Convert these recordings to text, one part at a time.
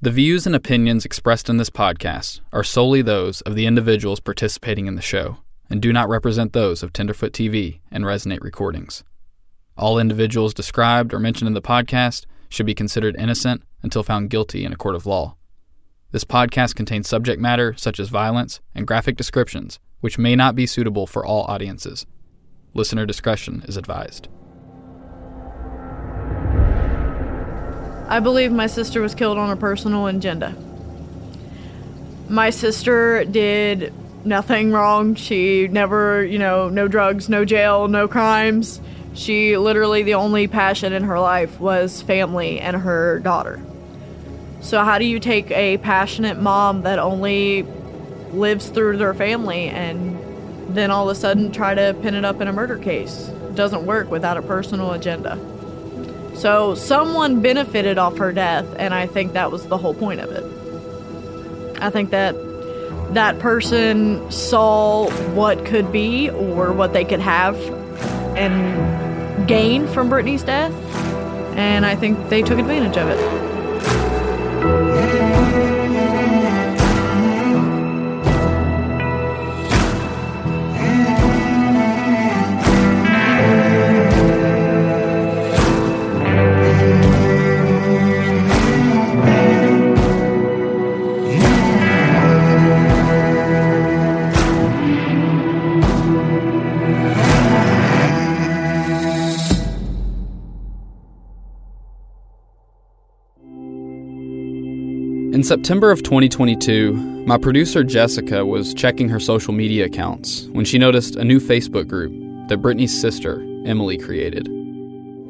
The views and opinions expressed in this podcast are solely those of the individuals participating in the show and do not represent those of Tenderfoot TV and Resonate Recordings. All individuals described or mentioned in the podcast should be considered innocent until found guilty in a court of law. This podcast contains subject matter such as violence and graphic descriptions, which may not be suitable for all audiences. Listener discretion is advised. I believe my sister was killed on a personal agenda. My sister did nothing wrong. She never, you know, no drugs, no jail, no crimes. She literally, the only passion in her life was family and her daughter. So, how do you take a passionate mom that only lives through their family and then all of a sudden try to pin it up in a murder case? Doesn't work without a personal agenda. So someone benefited off her death, and I think that was the whole point of it. I think that that person saw what could be or what they could have and gain from Brittany's death, and I think they took advantage of it. September of 2022, my producer Jessica was checking her social media accounts when she noticed a new Facebook group that Brittany's sister, Emily, created.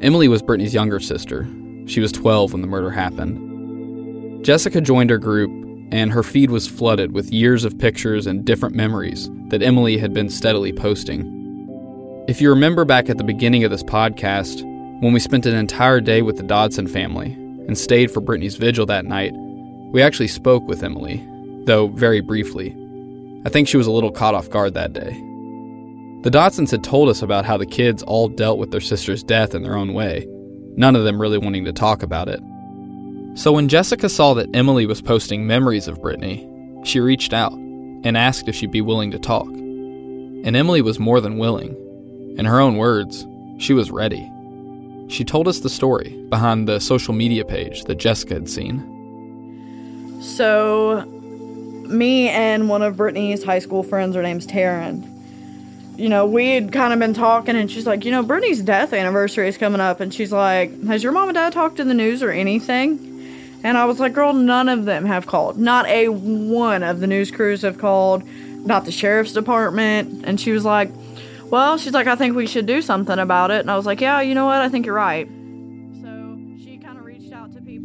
Emily was Brittany's younger sister. She was 12 when the murder happened. Jessica joined her group, and her feed was flooded with years of pictures and different memories that Emily had been steadily posting. If you remember back at the beginning of this podcast, when we spent an entire day with the Dodson family and stayed for Brittany's vigil that night, we actually spoke with Emily, though very briefly. I think she was a little caught off guard that day. The Dodsons had told us about how the kids all dealt with their sister's death in their own way, none of them really wanting to talk about it. So when Jessica saw that Emily was posting memories of Brittany, she reached out and asked if she'd be willing to talk. And Emily was more than willing. In her own words, she was ready. She told us the story behind the social media page that Jessica had seen. So, me and one of Brittany's high school friends, her name's Taryn, you know, we had kind of been talking, and she's like, you know, Brittany's death anniversary is coming up, and she's like, has your mom and dad talked in the news or anything? And I was like, girl, none of them have called. Not a one of the news crews have called, not the sheriff's department. And she was like, well, she's like, I think we should do something about it. And I was like, yeah, you know what? I think you're right.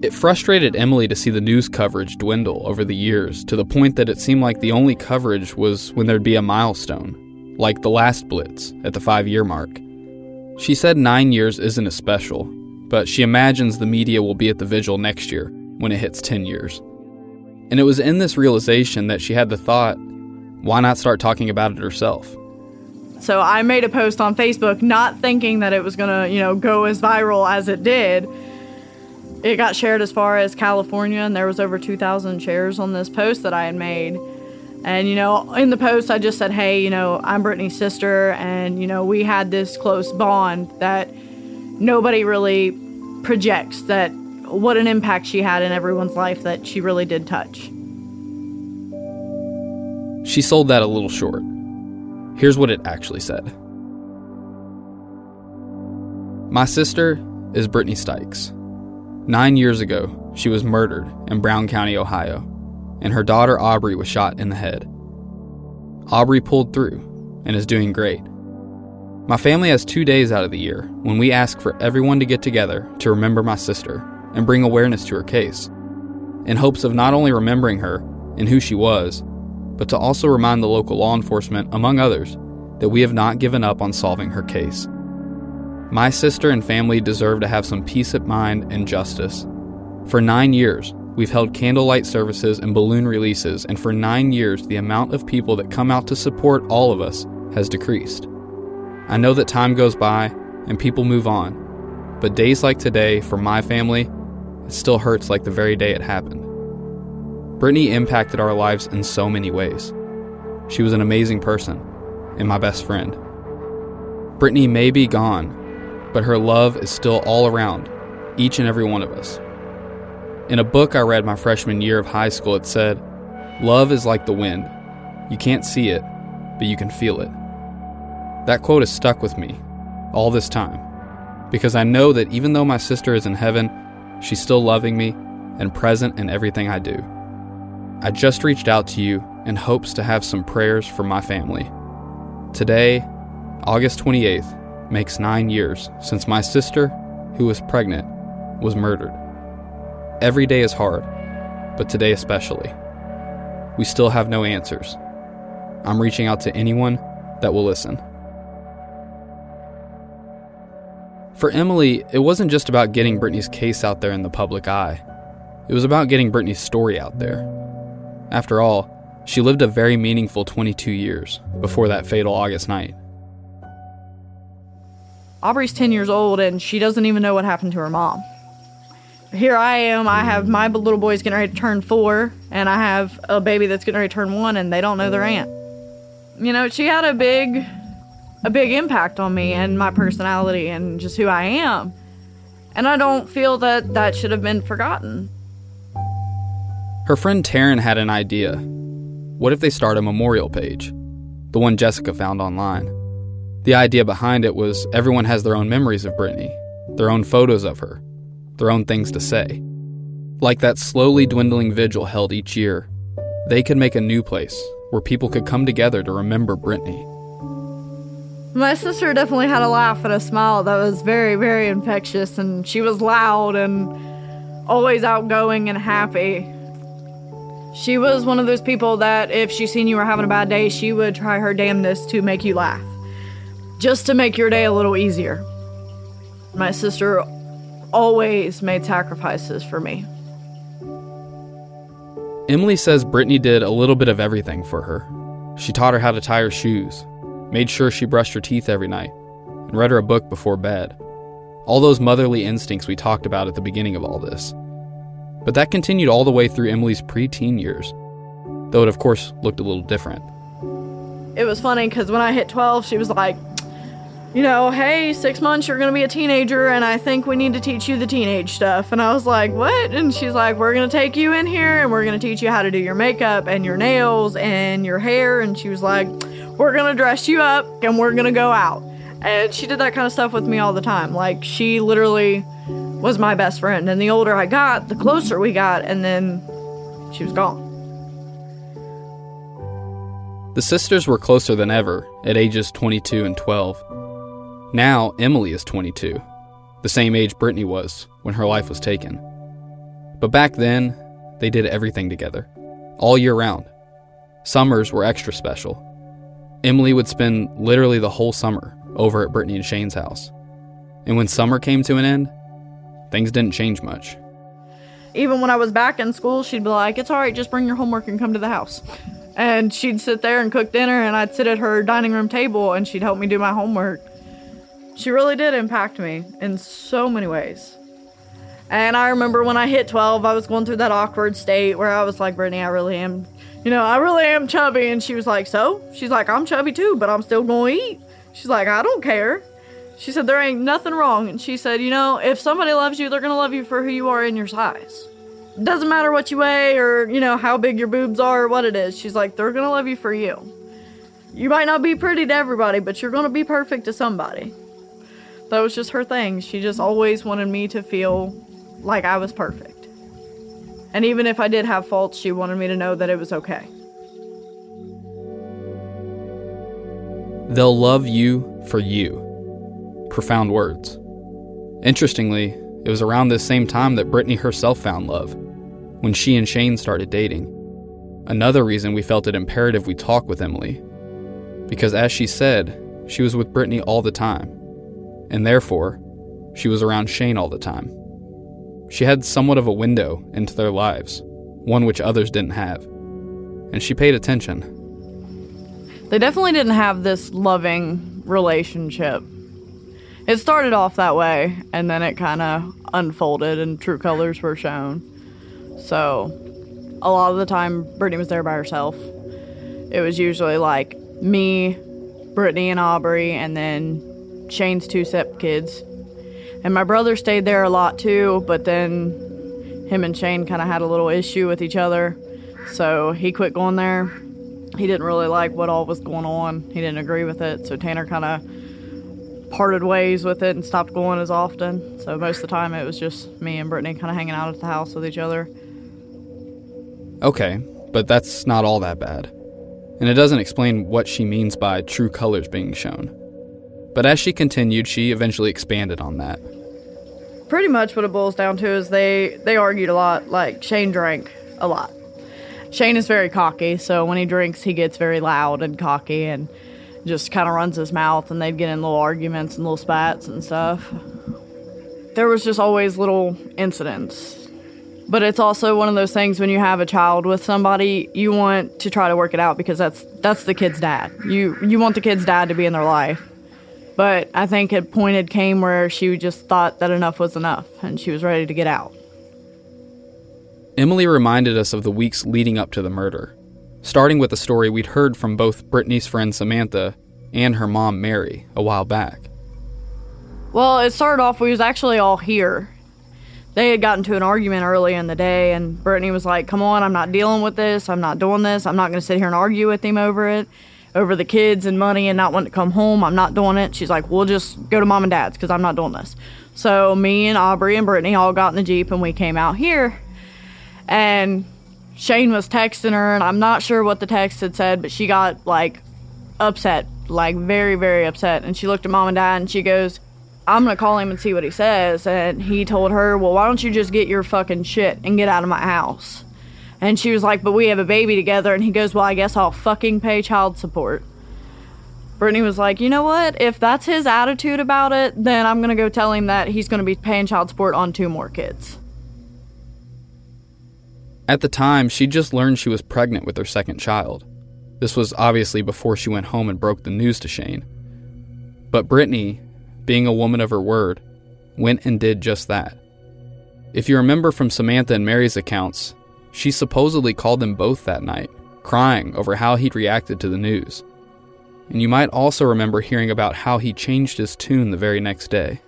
It frustrated Emily to see the news coverage dwindle over the years to the point that it seemed like the only coverage was when there'd be a milestone, like the last Blitz at the five year mark. She said nine years isn't as special, but she imagines the media will be at the vigil next year when it hits 10 years. And it was in this realization that she had the thought why not start talking about it herself? So I made a post on Facebook not thinking that it was going to, you know, go as viral as it did it got shared as far as California, and there was over 2,000 shares on this post that I had made. And, you know, in the post, I just said, hey, you know, I'm Brittany's sister, and, you know, we had this close bond that nobody really projects that what an impact she had in everyone's life that she really did touch. She sold that a little short. Here's what it actually said My sister is Brittany Stykes. Nine years ago, she was murdered in Brown County, Ohio, and her daughter Aubrey was shot in the head. Aubrey pulled through and is doing great. My family has two days out of the year when we ask for everyone to get together to remember my sister and bring awareness to her case, in hopes of not only remembering her and who she was, but to also remind the local law enforcement, among others, that we have not given up on solving her case. My sister and family deserve to have some peace of mind and justice. For nine years, we've held candlelight services and balloon releases, and for nine years, the amount of people that come out to support all of us has decreased. I know that time goes by and people move on, but days like today, for my family, it still hurts like the very day it happened. Brittany impacted our lives in so many ways. She was an amazing person and my best friend. Brittany may be gone, but her love is still all around, each and every one of us. In a book I read my freshman year of high school, it said, Love is like the wind. You can't see it, but you can feel it. That quote has stuck with me all this time because I know that even though my sister is in heaven, she's still loving me and present in everything I do. I just reached out to you in hopes to have some prayers for my family. Today, August 28th, makes nine years since my sister, who was pregnant, was murdered. Every day is hard, but today especially. We still have no answers. I'm reaching out to anyone that will listen. For Emily, it wasn't just about getting Brittany's case out there in the public eye. It was about getting Brittany's story out there. After all, she lived a very meaningful 22 years before that fatal August night. Aubrey's 10 years old and she doesn't even know what happened to her mom. Here I am, I have my little boy's getting ready to turn four, and I have a baby that's getting ready to turn one, and they don't know their aunt. You know, she had a big, a big impact on me and my personality and just who I am. And I don't feel that that should have been forgotten. Her friend Taryn had an idea. What if they start a memorial page? The one Jessica found online. The idea behind it was everyone has their own memories of Brittany, their own photos of her, their own things to say. Like that slowly dwindling vigil held each year, they could make a new place where people could come together to remember Brittany. My sister definitely had a laugh and a smile that was very, very infectious, and she was loud and always outgoing and happy. She was one of those people that if she seen you were having a bad day, she would try her damnedest to make you laugh, just to make your day a little easier. My sister always made sacrifices for me. Emily says Brittany did a little bit of everything for her. She taught her how to tie her shoes, made sure she brushed her teeth every night, and read her a book before bed. All those motherly instincts we talked about at the beginning of all this. But that continued all the way through Emily's preteen years, though it, of course, looked a little different. It was funny because when I hit 12, she was like, you know, hey, six months, you're to be a teenager, and I think we need to teach you the teenage stuff. And I was like, what? And she's like, we're to take you in here and we're to teach you how to do your makeup and your nails and your hair. And she was like, we're to dress you up and we're to go out. And she did that kind of stuff with me all the time. Like, she literally was my best friend. And the older I got, the closer we got, and then she was gone. The sisters were closer than ever at ages 22 and 12. Now, Emily is 22, the same age Brittany was when her life was taken. But back then, they did everything together, all year round. Summers were extra special. Emily would spend literally the whole summer over at Brittany and Shane's house. And when summer came to an end, things didn't change much. Even when I was back in school, she'd be like, It's all right, just bring your homework and come to the house. And she'd sit there and cook dinner, and I'd sit at her dining room table and she'd help me do my homework. She really did impact me in so many ways. And I remember when I hit 12, I was going through that awkward state where I was like, Brittany, I really am, you know, I really am chubby. And she was like, So? She's like, I'm chubby too, but I'm still going to eat. She's like, I don't care. She said, There ain't nothing wrong. And she said, You know, if somebody loves you, they're going to love you for who you are in your size. It doesn't matter what you weigh or, you know, how big your boobs are or what it is. She's like, They're going to love you for you. You might not be pretty to everybody, but you're going to be perfect to somebody that was just her thing. She just always wanted me to feel like I was perfect. And even if I did have faults, she wanted me to know that it was okay. They'll love you for you. Profound words. Interestingly, it was around this same time that Brittany herself found love, when she and Shane started dating. Another reason we felt it imperative we talk with Emily. Because as she said, she was with Brittany all the time and therefore, she was around Shane all the time. She had somewhat of a window into their lives, one which others didn't have, and she paid attention. They definitely didn't have this loving relationship. It started off that way, and then it kind of unfolded, and true colors were shown. So, a lot of the time, Brittany was there by herself. It was usually like me, Brittany, and Aubrey, and then Shane's two step kids. And my brother stayed there a lot too, but then him and Shane kind of had a little issue with each other. So he quit going there. He didn't really like what all was going on. He didn't agree with it. So Tanner kind of parted ways with it and stopped going as often. So most of the time it was just me and Brittany kind of hanging out at the house with each other. Okay, but that's not all that bad. And it doesn't explain what she means by true colors being shown. But as she continued, she eventually expanded on that. Pretty much what it boils down to is they they argued a lot. Like Shane drank a lot. Shane is very cocky, so when he drinks, he gets very loud and cocky and just kind of runs his mouth, and they'd get in little arguments and little spats and stuff. There was just always little incidents. But it's also one of those things when you have a child with somebody, you want to try to work it out because that's that's the kid's dad. You you want the kid's dad to be in their life. But I think a point had came where she just thought that enough was enough and she was ready to get out. Emily reminded us of the weeks leading up to the murder, starting with a story we'd heard from both Brittany's friend Samantha and her mom Mary a while back. Well, it started off we was actually all here. They had gotten to an argument early in the day and Brittany was like, "Come on, I'm not dealing with this. I'm not doing this. I'm not going to sit here and argue with him over it." Over the kids and money and not wanting to come home. I'm not doing it. She's like, we'll just go to mom and dad's because I'm not doing this. So me and Aubrey and Brittany all got in the Jeep and we came out here. And Shane was texting her, and I'm not sure what the text had said, but she got like upset, like very, very upset. And she looked at mom and dad and she goes, I'm gonna call him and see what he says. And he told her, Well, why don't you just get your fucking shit and get out of my house? And she was like, But we have a baby together. And he goes, Well, I guess I'll fucking pay child support. Brittany was like, You know what? If that's his attitude about it, then I'm going to go tell him that he's going to be paying child support on two more kids. At the time, she just learned she was pregnant with her second child. This was obviously before she went home and broke the news to Shane. But Brittany, being a woman of her word, went and did just that. If you remember from Samantha and Mary's accounts, she supposedly called them both that night, crying over how he'd reacted to the news. And you might also remember hearing about how he changed his tune the very next day.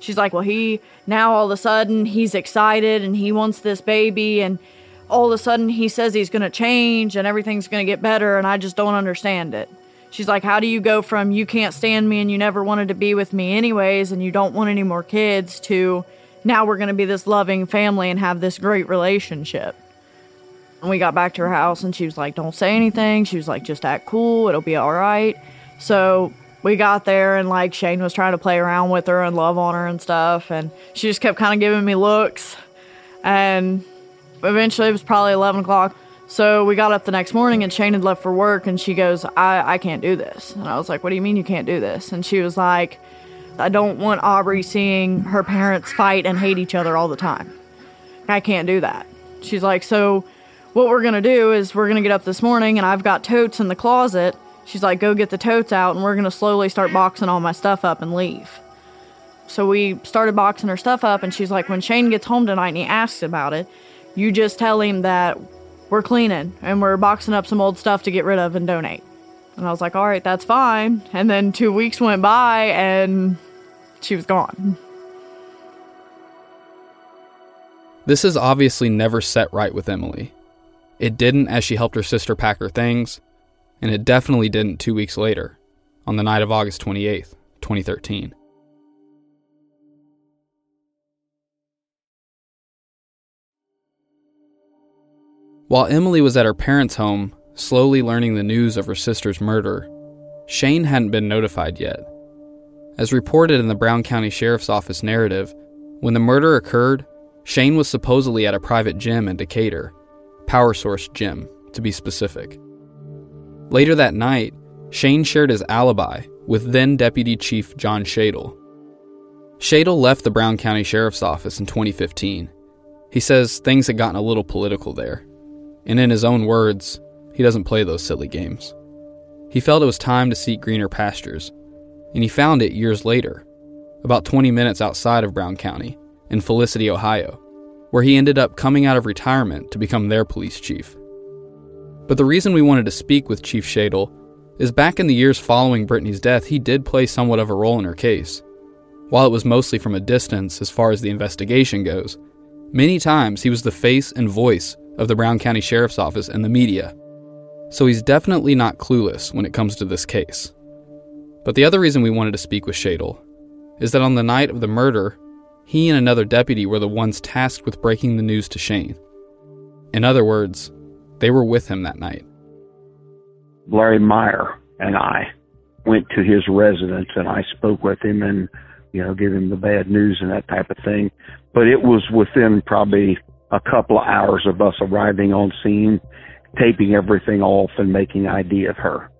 She's like, Well, he now all of a sudden he's excited and he wants this baby, and all of a sudden he says he's going to change and everything's going to get better, and I just don't understand it. She's like, How do you go from you can't stand me and you never wanted to be with me anyways, and you don't want any more kids to now we're going to be this loving family and have this great relationship. And we got back to her house and she was like, Don't say anything. She was like, Just act cool. It'll be all right. So we got there and like Shane was trying to play around with her and love on her and stuff. And she just kept kind of giving me looks. And eventually it was probably 11 o'clock. So we got up the next morning and Shane had left for work and she goes, I, I can't do this. And I was like, What do you mean you can't do this? And she was like, I don't want Aubrey seeing her parents fight and hate each other all the time. I can't do that. She's like, so what we're gonna do is we're gonna get up this morning and I've got totes in the closet. She's like, go get the totes out and we're gonna slowly start boxing all my stuff up and leave. So we started boxing her stuff up and she's like, when Shane gets home tonight and he asks about it, you just tell him that we're cleaning and we're boxing up some old stuff to get rid of and donate. And I was like, all right, that's fine. And then two weeks went by and she was gone. This is obviously never set right with Emily. It didn't as she helped her sister pack her things, and it definitely didn't two weeks later, on the night of August 28th, 2013. While Emily was at her parents' home, slowly learning the news of her sister's murder, Shane hadn't been notified yet. As reported in the Brown County Sheriff's Office narrative, when the murder occurred, Shane was supposedly at a private gym in Decatur, Power Source Gym, to be specific. Later that night, Shane shared his alibi with then Deputy Chief John Shadle. Shadle left the Brown County Sheriff's Office in 2015. He says things had gotten a little political there, and in his own words, he doesn't play those silly games. He felt it was time to seek greener pastures and he found it years later, about 20 minutes outside of Brown County, in Felicity, Ohio, where he ended up coming out of retirement to become their police chief. But the reason we wanted to speak with Chief Shadle is back in the years following Brittany's death, he did play somewhat of a role in her case. While it was mostly from a distance as far as the investigation goes, many times he was the face and voice of the Brown County Sheriff's Office and the media. So he's definitely not clueless when it comes to this case. But the other reason we wanted to speak with Shadle is that on the night of the murder, he and another deputy were the ones tasked with breaking the news to Shane. In other words, they were with him that night. Larry Meyer and I went to his residence and I spoke with him and, you know, give him the bad news and that type of thing. But it was within probably a couple of hours of us arriving on scene, taping everything off and making ID of her.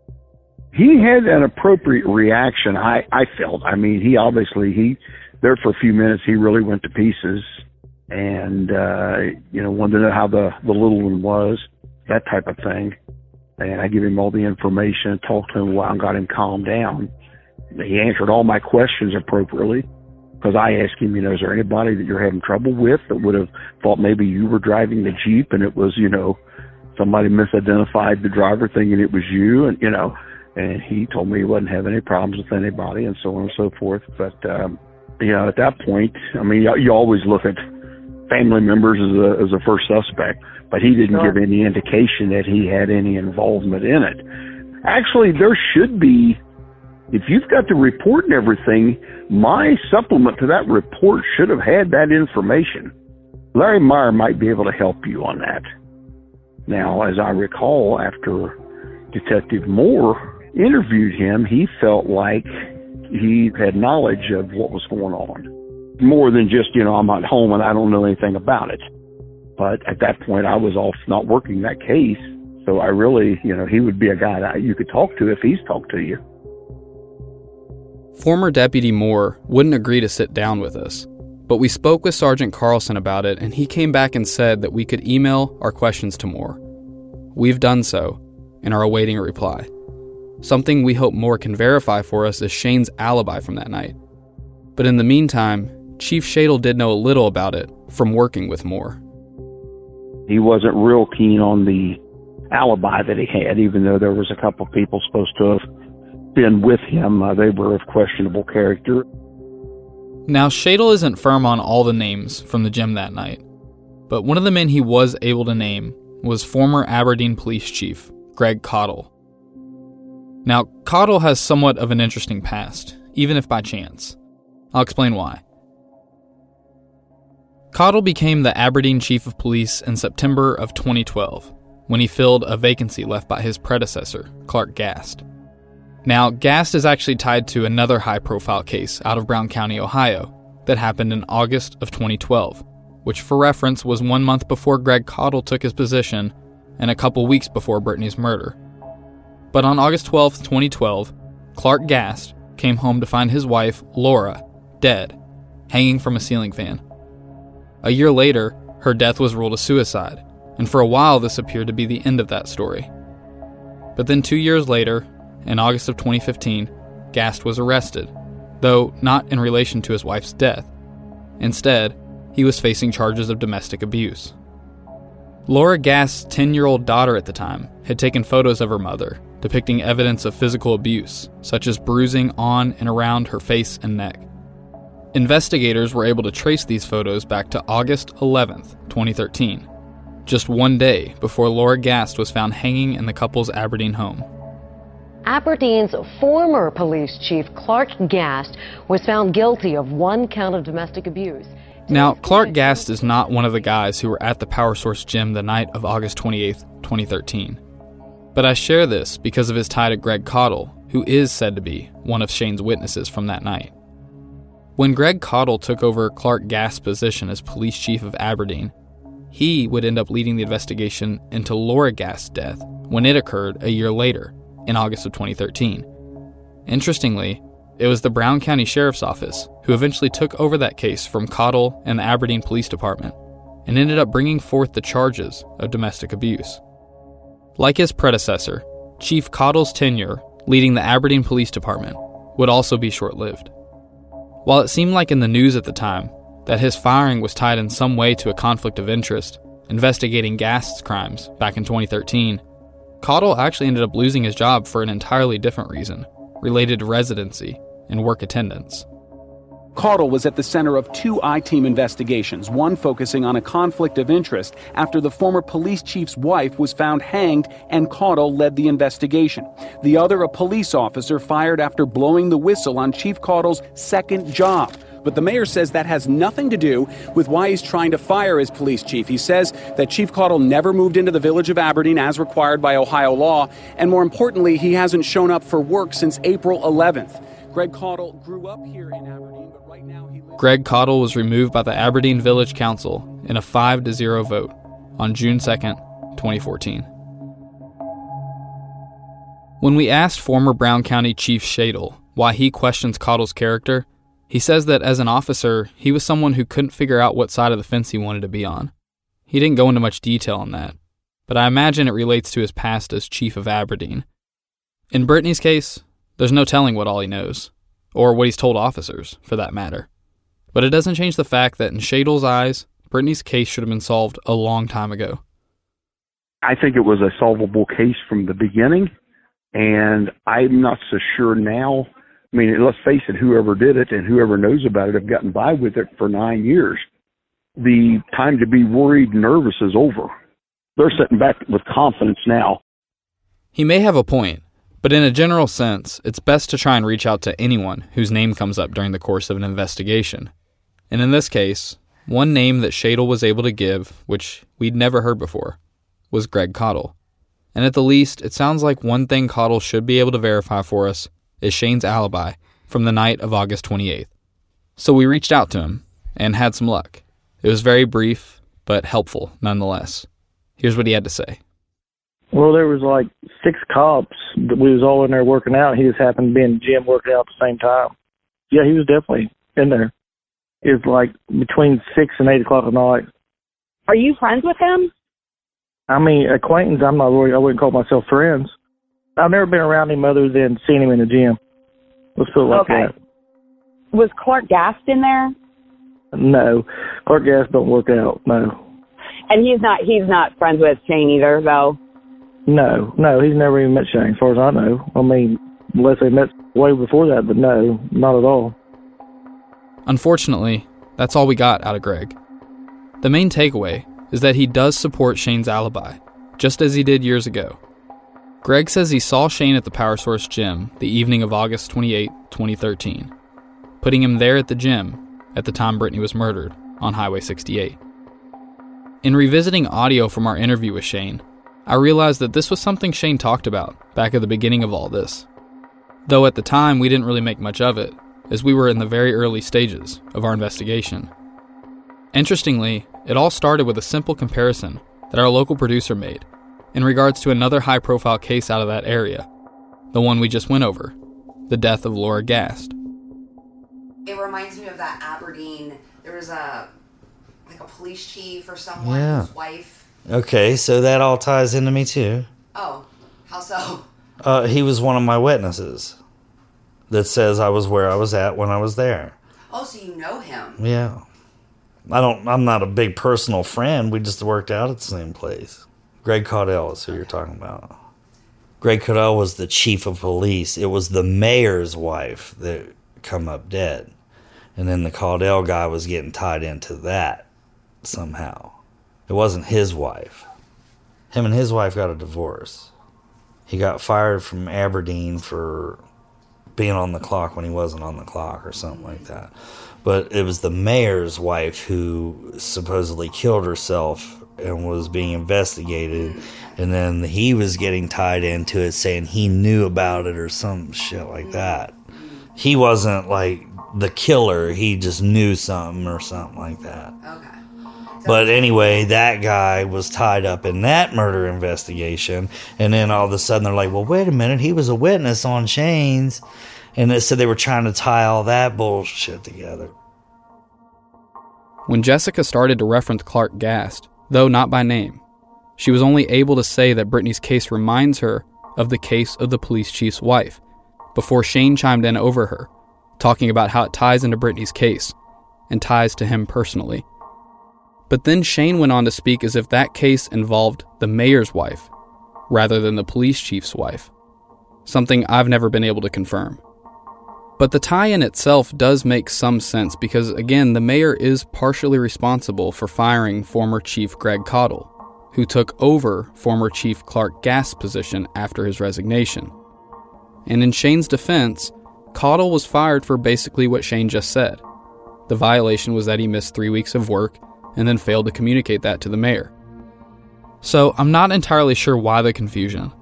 He had an appropriate reaction, I, I felt. I mean, he obviously, he, there for a few minutes, he really went to pieces and, uh, you know, wanted to know how the, the little one was, that type of thing and I gave him all the information, talked to him a while, and got him calmed down. He answered all my questions appropriately because I asked him, you know, is there anybody that you're having trouble with that would have thought maybe you were driving the Jeep and it was, you know, somebody misidentified the driver thinking it was you and, you know, and he told me he wasn't having any problems with anybody and so on and so forth. But, um, you know, at that point, I mean, you, you always look at family members as a, as a first suspect but he didn't sure. give any indication that he had any involvement in it. Actually, there should be, if you've got the report and everything, my supplement to that report should have had that information. Larry Meyer might be able to help you on that. Now, as I recall, after Detective Moore interviewed him, he felt like he had knowledge of what was going on. More than just, you know, I'm at home and I don't know anything about it. But at that point, I was off not working that case. So I really, you know, he would be a guy that you could talk to if he's talked to you. Former Deputy Moore wouldn't agree to sit down with us, but we spoke with Sergeant Carlson about it, and he came back and said that we could email our questions to Moore. We've done so and are awaiting a reply. Something we hope Moore can verify for us is Shane's alibi from that night. But in the meantime, Chief Shadle did know a little about it from working with Moore he wasn't real keen on the alibi that he had, even though there was a couple of people supposed to have been with him. Uh, they were of questionable character. Now, Shadle isn't firm on all the names from the gym that night, but one of the men he was able to name was former Aberdeen police chief Greg Caudill. Now, Caudill has somewhat of an interesting past, even if by chance. I'll explain why. Caudill became the Aberdeen Chief of Police in September of 2012 when he filled a vacancy left by his predecessor, Clark Gast. Now, Gast is actually tied to another high profile case out of Brown County, Ohio, that happened in August of 2012, which, for reference, was one month before Greg Caudill took his position and a couple weeks before Brittany's murder. But on August 12, 2012, Clark Gast came home to find his wife, Laura, dead, hanging from a ceiling fan. A year later, her death was ruled a suicide, and for a while this appeared to be the end of that story. But then two years later, in August of 2015, Gast was arrested, though not in relation to his wife's death. Instead, he was facing charges of domestic abuse. Laura Gast's 10 year old daughter at the time had taken photos of her mother, depicting evidence of physical abuse, such as bruising on and around her face and neck. Investigators were able to trace these photos back to August 11, 2013, just one day before Laura Gast was found hanging in the couple's Aberdeen home. Aberdeen's former police chief, Clark Gast, was found guilty of one count of domestic abuse. Now, Clark Gast is not one of the guys who were at the Power Source gym the night of August 28, 2013. But I share this because of his tie to Greg Caudill, who is said to be one of Shane's witnesses from that night. When Greg Caudill took over Clark Gast's position as police chief of Aberdeen, he would end up leading the investigation into Laura Gast's death when it occurred a year later, in August of 2013. Interestingly, it was the Brown County Sheriff's Office who eventually took over that case from Caudill and the Aberdeen Police Department and ended up bringing forth the charges of domestic abuse. Like his predecessor, Chief Caudill's tenure leading the Aberdeen Police Department would also be short lived. While it seemed like in the news at the time that his firing was tied in some way to a conflict of interest investigating Gast's crimes back in 2013, Caudill actually ended up losing his job for an entirely different reason related to residency and work attendance. Caudill was at the center of two I team investigations, one focusing on a conflict of interest after the former police chief's wife was found hanged and Caudill led the investigation. The other, a police officer fired after blowing the whistle on Chief Caudill's second job. But the mayor says that has nothing to do with why he's trying to fire his police chief. He says that Chief Caudill never moved into the village of Aberdeen as required by Ohio law, and more importantly, he hasn't shown up for work since April 11th. Greg Caudill grew up here in Aberdeen, but right now he lives. Greg Caudill was removed by the Aberdeen Village Council in a 5 to 0 vote on June 2nd, 2014. When we asked former Brown County Chief Shadle why he questions Caudill's character, he says that as an officer, he was someone who couldn't figure out what side of the fence he wanted to be on. He didn't go into much detail on that, but I imagine it relates to his past as chief of Aberdeen. In Brittany's case, there's no telling what all he knows, or what he's told officers, for that matter. But it doesn't change the fact that in Shadle's eyes, Brittany's case should have been solved a long time ago. I think it was a solvable case from the beginning, and I'm not so sure now. I mean, let's face it, whoever did it and whoever knows about it have gotten by with it for nine years. The time to be worried, and nervous is over. They're sitting back with confidence now. He may have a point, but in a general sense, it's best to try and reach out to anyone whose name comes up during the course of an investigation. And in this case, one name that Shadle was able to give, which we'd never heard before, was Greg Caudill. And at the least, it sounds like one thing Caudill should be able to verify for us is Shane's alibi from the night of August 28th. So we reached out to him and had some luck. It was very brief, but helpful nonetheless. Here's what he had to say. Well, there was like six cops that we was all in there working out. He just happened to be in the gym working out at the same time. Yeah, he was definitely in there. It was like between six and eight o'clock at night. Are you friends with him? I mean, acquaintance. I'm not really. I wouldn't call myself friends. I've never been around him other than seeing him in the gym. Let's put it like Okay. that. Was Clark Gast in there? No, Clark Gast don't work out. No, And he's not he's not friends with Shane either, though. No, no. He's never even met Shane, as far as I know. I mean, unless they met way before that, but no, not at all. Unfortunately, that's all we got out of Greg. The main takeaway is that he does support Shane's alibi, just as he did years ago. Greg says he saw Shane at the Power Source gym the evening of August 28, 2013, putting him there at the gym at the time Brittany was murdered on Highway 68. In revisiting audio from our interview with Shane, I realized that this was something Shane talked about back at the beginning of all this. Though at the time we didn't really make much of it, as we were in the very early stages of our investigation. Interestingly, it all started with a simple comparison that our local producer made in regards to another high profile case out of that area, the one we just went over the death of Laura Gast. It reminds me of that Aberdeen. There was a like a police chief or someone Yeah. whose wife. Okay, so that all ties into me too. Oh, how so? Uh, he was one of my witnesses that says I was where I was at when I was there. Oh, so you know him? Yeah. I don't I'm not a big personal friend. We just worked out at the same place. Greg Caudill is who you're talking about. Greg Caudill was the chief of police. It was the mayor's wife that come up dead. And then the Caudill guy was getting tied into that somehow. It wasn't his wife. Him and his wife got a divorce. He got fired from Aberdeen for being on the clock when he wasn't on the clock or something like that. But it was the mayor's wife who supposedly killed herself and was being investigated. And then he was getting tied into it, saying he knew about it or some shit like that. He wasn't like the killer, he just knew something or something like that. Okay. But anyway, that guy was tied up in that murder investigation. And then all of a sudden they're like, well, wait a minute, he was a witness on Shane's. And they said they were trying to tie all that bullshit together. When Jessica started to reference Clark Gast, though not by name, she was only able to say that Brittany's case reminds her of the case of the police chief's wife, before Shane chimed in over her, talking about how it ties into Brittany's case, and ties to him personally. But then Shane went on to speak as if that case involved the mayor's wife rather than the police chief's wife, something I've never been able to confirm. But the tie in itself does make some sense because, again, the mayor is partially responsible for firing former Chief Greg Caudill, who took over former Chief Clark Gast's position after his resignation. And in Shane's defense, Caudill was fired for basically what Shane just said. The violation was that he missed three weeks of work and then failed to communicate that to the mayor. So I'm not entirely sure why the confusion.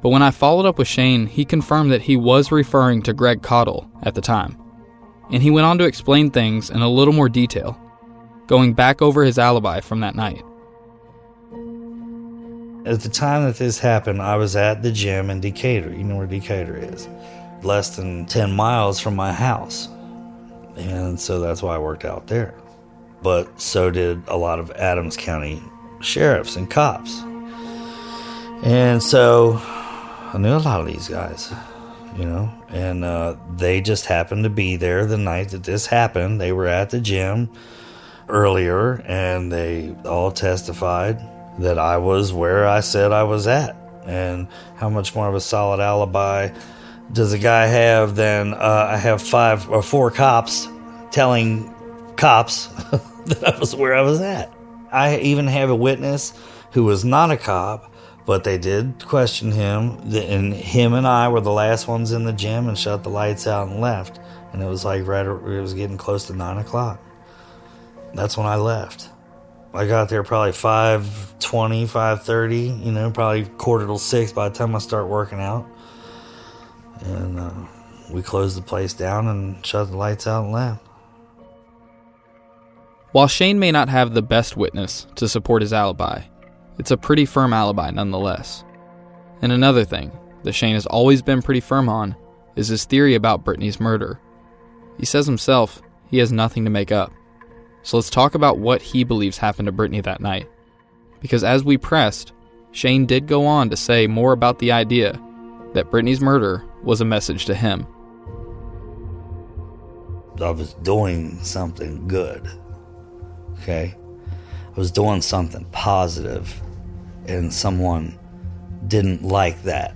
But when I followed up with Shane, he confirmed that he was referring to Greg Caudill at the time. And he went on to explain things in a little more detail, going back over his alibi from that night. At the time that this happened, I was at the gym in Decatur. You know where Decatur is? Less than 10 miles from my house. And so that's why I worked out there. But so did a lot of Adams County sheriffs and cops. And so I knew a lot of these guys, you know, and uh, they just happened to be there the night that this happened. They were at the gym earlier and they all testified that I was where I said I was at. And how much more of a solid alibi does a guy have than uh, I have five or four cops telling cops that I was where I was at? I even have a witness who was not a cop but they did question him, and him and I were the last ones in the gym and shut the lights out and left. And it was like right, it was getting close to nine o'clock. That's when I left. I got there probably 5.20, 5.30, you know, probably quarter till six by the time I start working out. And uh, we closed the place down and shut the lights out and left. While Shane may not have the best witness to support his alibi, it's a pretty firm alibi nonetheless. And another thing that Shane has always been pretty firm on is his theory about Brittany's murder. He says himself he has nothing to make up. So let's talk about what he believes happened to Brittany that night. Because as we pressed, Shane did go on to say more about the idea that Brittany's murder was a message to him. I was doing something good. Okay? I was doing something positive and someone didn't like that.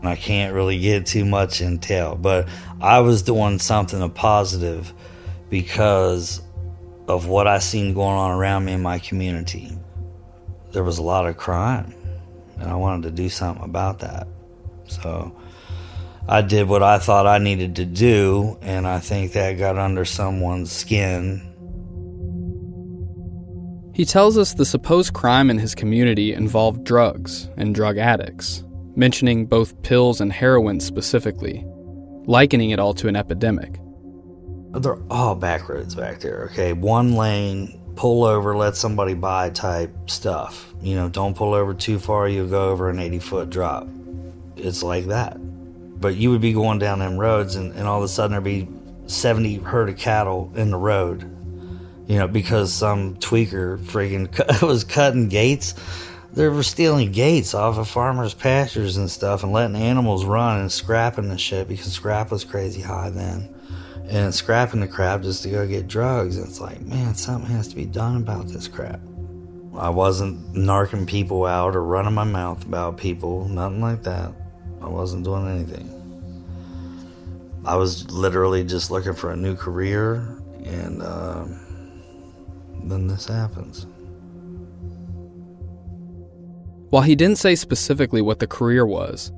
And I can't really get too much intel, but I was doing something positive because of what I seen going on around me in my community. There was a lot of crime, and I wanted to do something about that. So I did what I thought I needed to do, and I think that got under someone's skin he tells us the supposed crime in his community involved drugs and drug addicts, mentioning both pills and heroin specifically, likening it all to an epidemic. They're all back roads back there, okay? One lane, pull over, let somebody buy type stuff. You know, don't pull over too far, you'll go over an 80 foot drop. It's like that. But you would be going down them roads, and, and all of a sudden there'd be 70 herd of cattle in the road you know, because some tweaker freaking was cutting gates. They were stealing gates off of farmers' pastures and stuff and letting animals run and scrapping the shit because scrap was crazy high then. And scrapping the crap just to go get drugs. And it's like, man, something has to be done about this crap. I wasn't narking people out or running my mouth about people, nothing like that. I wasn't doing anything. I was literally just looking for a new career and. Uh, then this happens. While he didn't say specifically what the career was,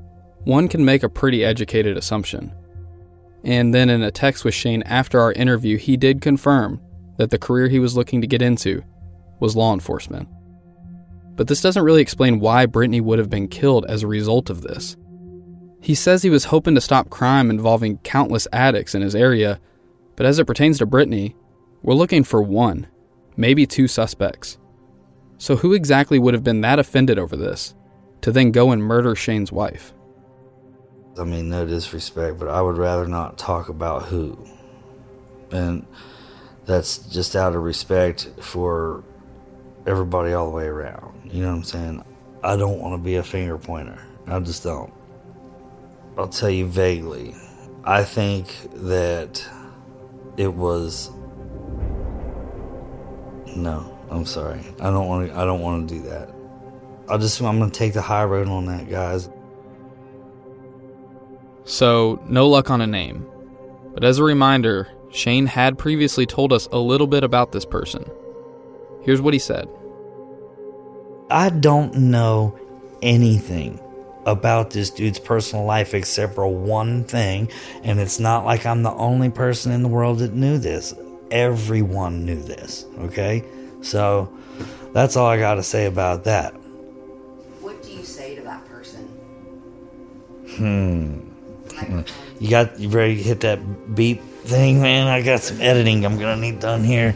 one can make a pretty educated assumption. And then in a text with Shane after our interview, he did confirm that the career he was looking to get into was law enforcement. But this doesn't really explain why Brittany would have been killed as a result of this. He says he was hoping to stop crime involving countless addicts in his area, but as it pertains to Brittany, we're looking for one maybe two suspects. So, who exactly would have been that offended over this to then go and murder Shane's wife? I mean, no disrespect, but I would rather not talk about who. And that's just out of respect for everybody all the way around. You know what I'm saying? I don't want to be a finger pointer. I just don't. I'll tell you vaguely. I think that it was No, I'm sorry. I don't want to. I don't want to do that. I just. I'm gonna take the high road on that, guys. So, no luck on a name. But as a reminder, Shane had previously told us a little bit about this person. Here's what he said I don't know anything about this dude's personal life except for one thing, and it's not like I'm the only person in the world that knew this. Everyone knew this, okay? So that's all I got to say about that. What do you say to that person? Hmm. You got you ready to hit that beep thing, man? I got some editing I'm gonna need done here.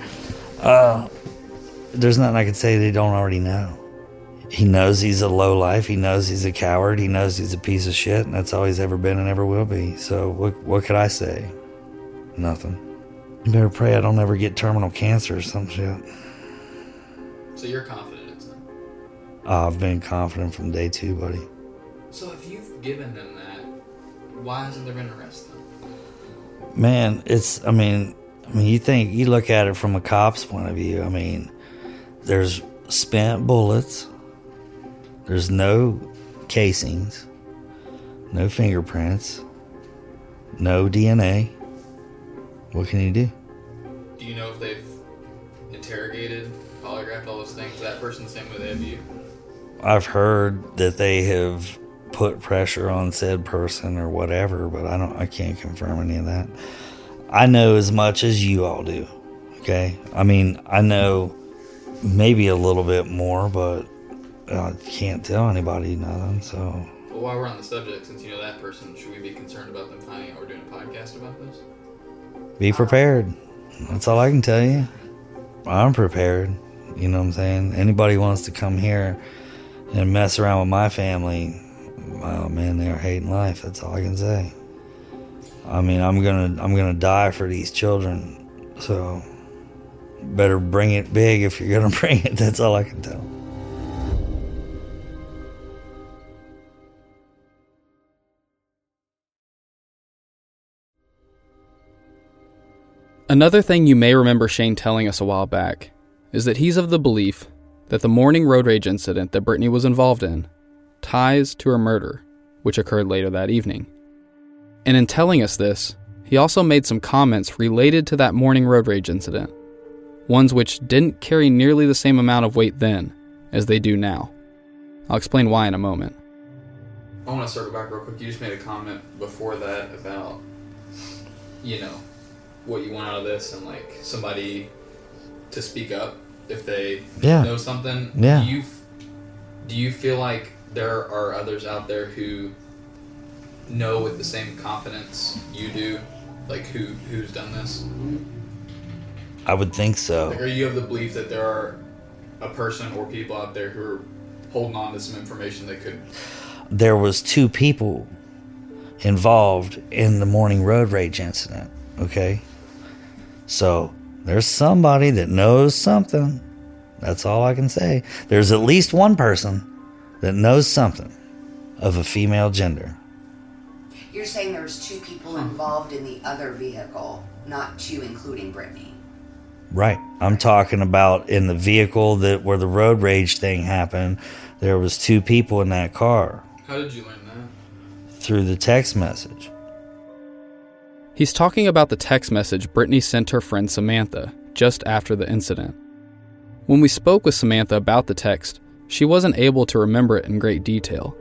Uh, there's nothing I can say they don't already know. He knows he's a low life. He knows he's a coward. He knows he's a piece of shit, and that's all he's ever been and ever will be. So what what could I say? Nothing. You better pray I don't ever get terminal cancer or some shit. So you're confident it's them? I've been confident from day two, buddy. So if you've given them that, why hasn't there been an arrest then? Man, it's. I mean, I mean, you think you look at it from a cop's point of view. I mean, there's spent bullets. There's no casings, no fingerprints, no DNA. What can you do? Do you know if they've interrogated, polygraphed all those things? That person the same way they have you? I've heard that they have put pressure on said person or whatever, but I don't I can't confirm any of that. I know as much as you all do. Okay? I mean, I know maybe a little bit more, but I can't tell anybody nothing, so Well, while we're on the subject, since you know that person, should we be concerned about them finding out we're doing a podcast about this? Be prepared. That's all I can tell you. I'm prepared. You know what I'm saying? Anybody wants to come here and mess around with my family, oh man, they're hating life. That's all I can say. I mean, I'm gonna I'm gonna die for these children, so better bring it big if you're gonna bring it. That's all I can tell. Another thing you may remember Shane telling us a while back is that he's of the belief that the morning road rage incident that Brittany was involved in ties to her murder, which occurred later that evening. And in telling us this, he also made some comments related to that morning road rage incident, ones which didn't carry nearly the same amount of weight then as they do now. I'll explain why in a moment. I want to circle back real quick. You just made a comment before that about, you know, what you want out of this and like somebody to speak up if they Yeah. know something. Yeah. Do you do you feel like there are others out there who know with the same confidence you do, like who who's done this? I would think so. Like, are you of the belief that there are a person or people out there who are holding on to some information that could There was two people involved in the morning road rage incident. Okay, so there's somebody that knows something. That's all I can say. There's at least one person that knows something of a female gender. You're saying there was two people involved in the other vehicle, not two including Brittany. Right. I'm talking about in the vehicle that where the road rage thing happened. There was two people in that car How did you learn that? through the text message. He's talking about the text message Brittany sent her friend Samantha just after the incident. When we spoke with Samantha about the text, she wasn't able to remember it in great detail.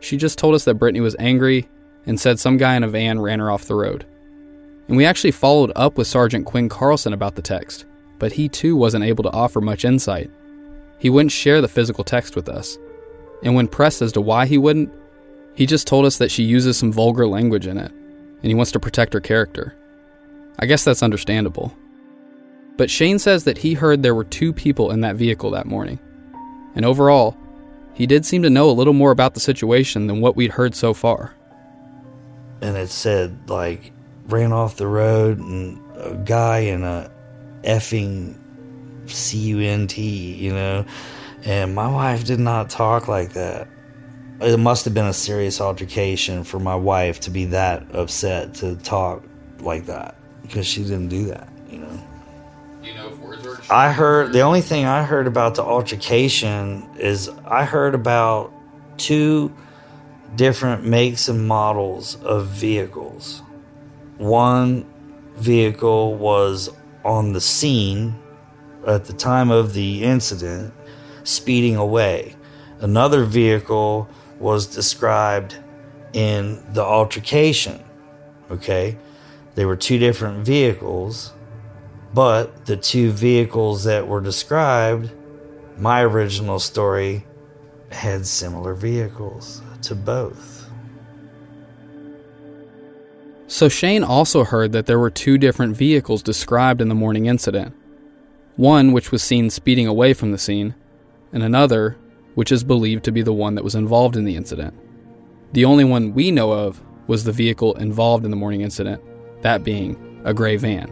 She just told us that Brittany was angry and said some guy in a van ran her off the road. And we actually followed up with Sergeant Quinn Carlson about the text, but he too wasn't able to offer much insight. He wouldn't share the physical text with us. And when pressed as to why he wouldn't, he just told us that she uses some vulgar language in it, and he wants to protect her character. I guess that's understandable. But Shane says that he heard there were two people in that vehicle that morning. And overall, he did seem to know a little more about the situation than what we'd heard so far. and it said like ran off the road and a guy in a effing C-U-N-T, you know, and my wife did not talk like that. It must have been a serious altercation for my wife to be that upset to talk like that because she didn't do that, you know. You know I heard the only thing I heard about the altercation is I heard about two different makes and models of vehicles. One vehicle was on the scene at the time of the incident, speeding away. Another vehicle was described in the altercation. Okay? They were two different vehicles, but the two vehicles that were described, my original story had similar vehicles to both. So Shane also heard that there were two different vehicles described in the morning incident. One which was seen speeding away from the scene, and another which is believed to be the one that was involved in the incident. The only one we know of was the vehicle involved in the morning incident, that being a gray van.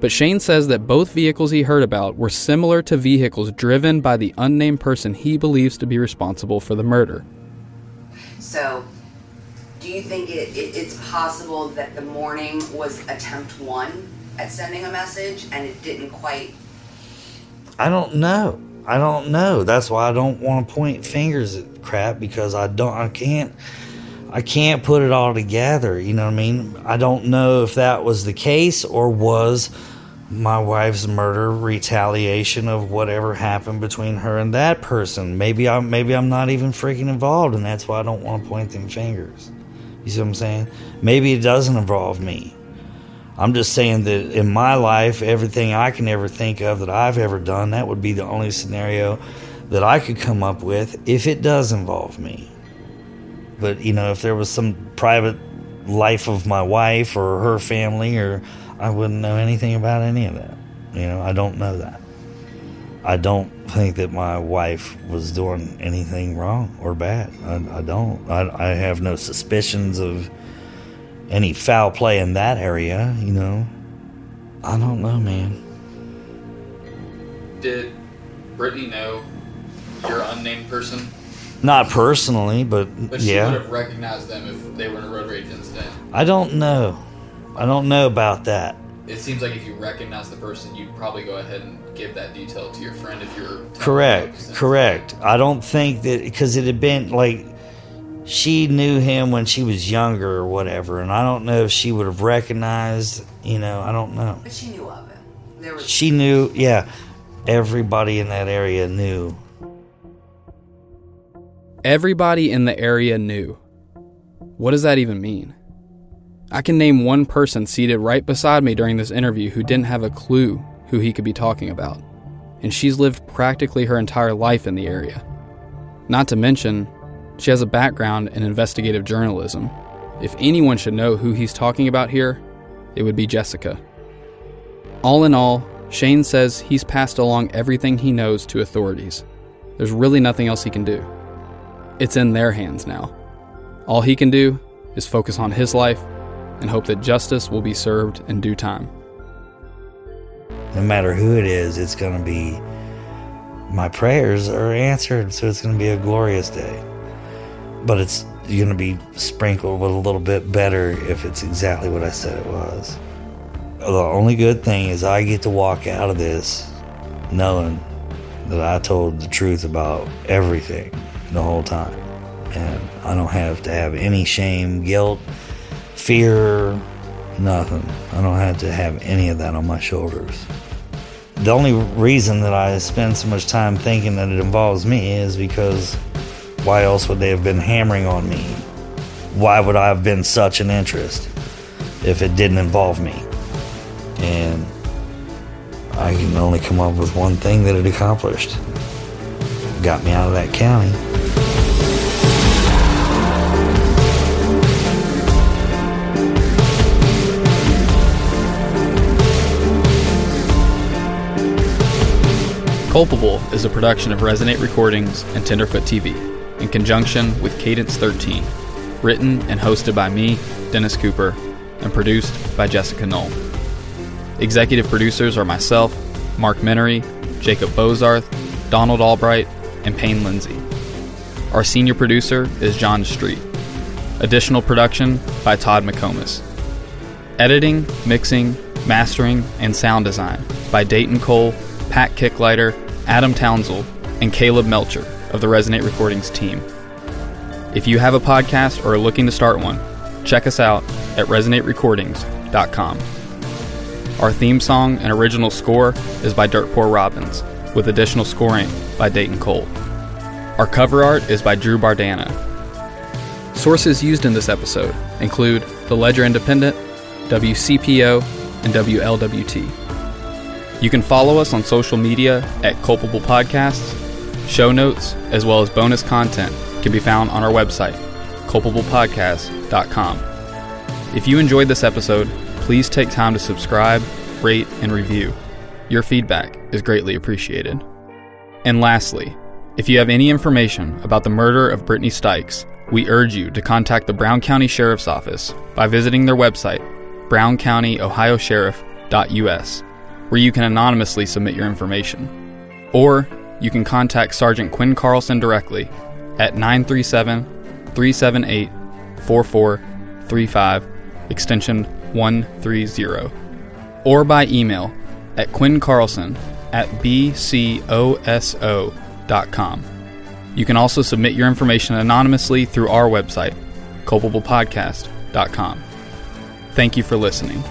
But Shane says that both vehicles he heard about were similar to vehicles driven by the unnamed person he believes to be responsible for the murder. So, do you think it, it, it's possible that the morning was attempt one at sending a message and it didn't quite? I don't know. I don't know. That's why I don't want to point fingers at crap because I don't. I can't. I can't put it all together. You know what I mean? I don't know if that was the case or was my wife's murder retaliation of whatever happened between her and that person. Maybe I'm maybe I'm not even freaking involved, and that's why I don't want to point them fingers. You see what I'm saying? Maybe it doesn't involve me. I'm just saying that in my life, everything I can ever think of that I've ever done, that would be the only scenario that I could come up with if it does involve me. But, you know, if there was some private life of my wife or her family, or I wouldn't know anything about any of that. You know, I don't know that. I don't think that my wife was doing anything wrong or bad. I, I don't. I, I have no suspicions of any foul play in that area, you know. I don't know, man. Did Brittany know your unnamed person? Not personally, but, But she yeah. would have recognized them if they were in a road rage incident. I don't know. I don't know about that. It seems like if you recognize the person, you'd probably go ahead and give that detail to your friend if you're Correct. Correct. I don't think that because it had been like she knew him when she was younger or whatever, and I don't know if she would have recognized. You know, I don't know. But she knew of it. There was. She knew. Yeah, everybody in that area knew. Everybody in the area knew. What does that even mean? I can name one person seated right beside me during this interview who didn't have a clue who he could be talking about, and she's lived practically her entire life in the area. Not to mention, she has a background in investigative journalism. If anyone should know who he's talking about here, it would be Jessica. All in all, Shane says he's passed along everything he knows to authorities. There's really nothing else he can do. It's in their hands now. All he can do is focus on his life and hope that justice will be served in due time. No matter who it is, it's going to be. My prayers are answered, so it's going to be a glorious day. But it's going to be sprinkled with a little bit better if it's exactly what I said it was. The only good thing is I get to walk out of this knowing that I told the truth about everything the whole time. And I don't have to have any shame, guilt, fear, nothing. I don't have to have any of that on my shoulders. The only reason that I spend so much time thinking that it involves me is because why else would they have been hammering on me? Why would I have been such an interest if it didn't involve me? And I can only come up with one thing that it accomplished. Got me out of that county. Culpable is a production of Resonate Recordings and Tenderfoot TV in conjunction with Cadence 13. Written and hosted by me, Dennis Cooper, and produced by Jessica Knoll. Executive producers are myself, Mark Menery, Jacob Bozarth, Donald Albright, and Payne Lindsay. Our senior producer is John Street. Additional production by Todd McComas. Editing, mixing, mastering, and sound design by Dayton Cole, Pat Kicklighter, Adam Townsell, and Caleb Melcher of the Resonate Recordings team. If you have a podcast or are looking to start one, check us out at resonaterecordings.com. Our theme song and original score is by Dirt Poor Robins, with additional scoring by Dayton Cole. Our cover art is by Drew Bardana. Sources used in this episode include The Ledger Independent, WCPO, and WLWT. You can follow us on social media at Culpable Podcasts. Show notes, as well as bonus content, can be found on our website, culpablepodcast.com. If you enjoyed this episode, please take time to subscribe, rate, and review. Your feedback is greatly appreciated. And lastly, if you have any information about the murder of Brittany Stykes, we urge you to contact the Brown County Sheriff's Office by visiting their website, browncountyohiosheriff.us, where you can anonymously submit your information. Or you can contact Sergeant Quinn Carlson directly at 937 378 4435, extension 130, or by email at quinncarlson at bcoso.com. You can also submit your information anonymously through our website, culpablepodcast.com. Thank you for listening.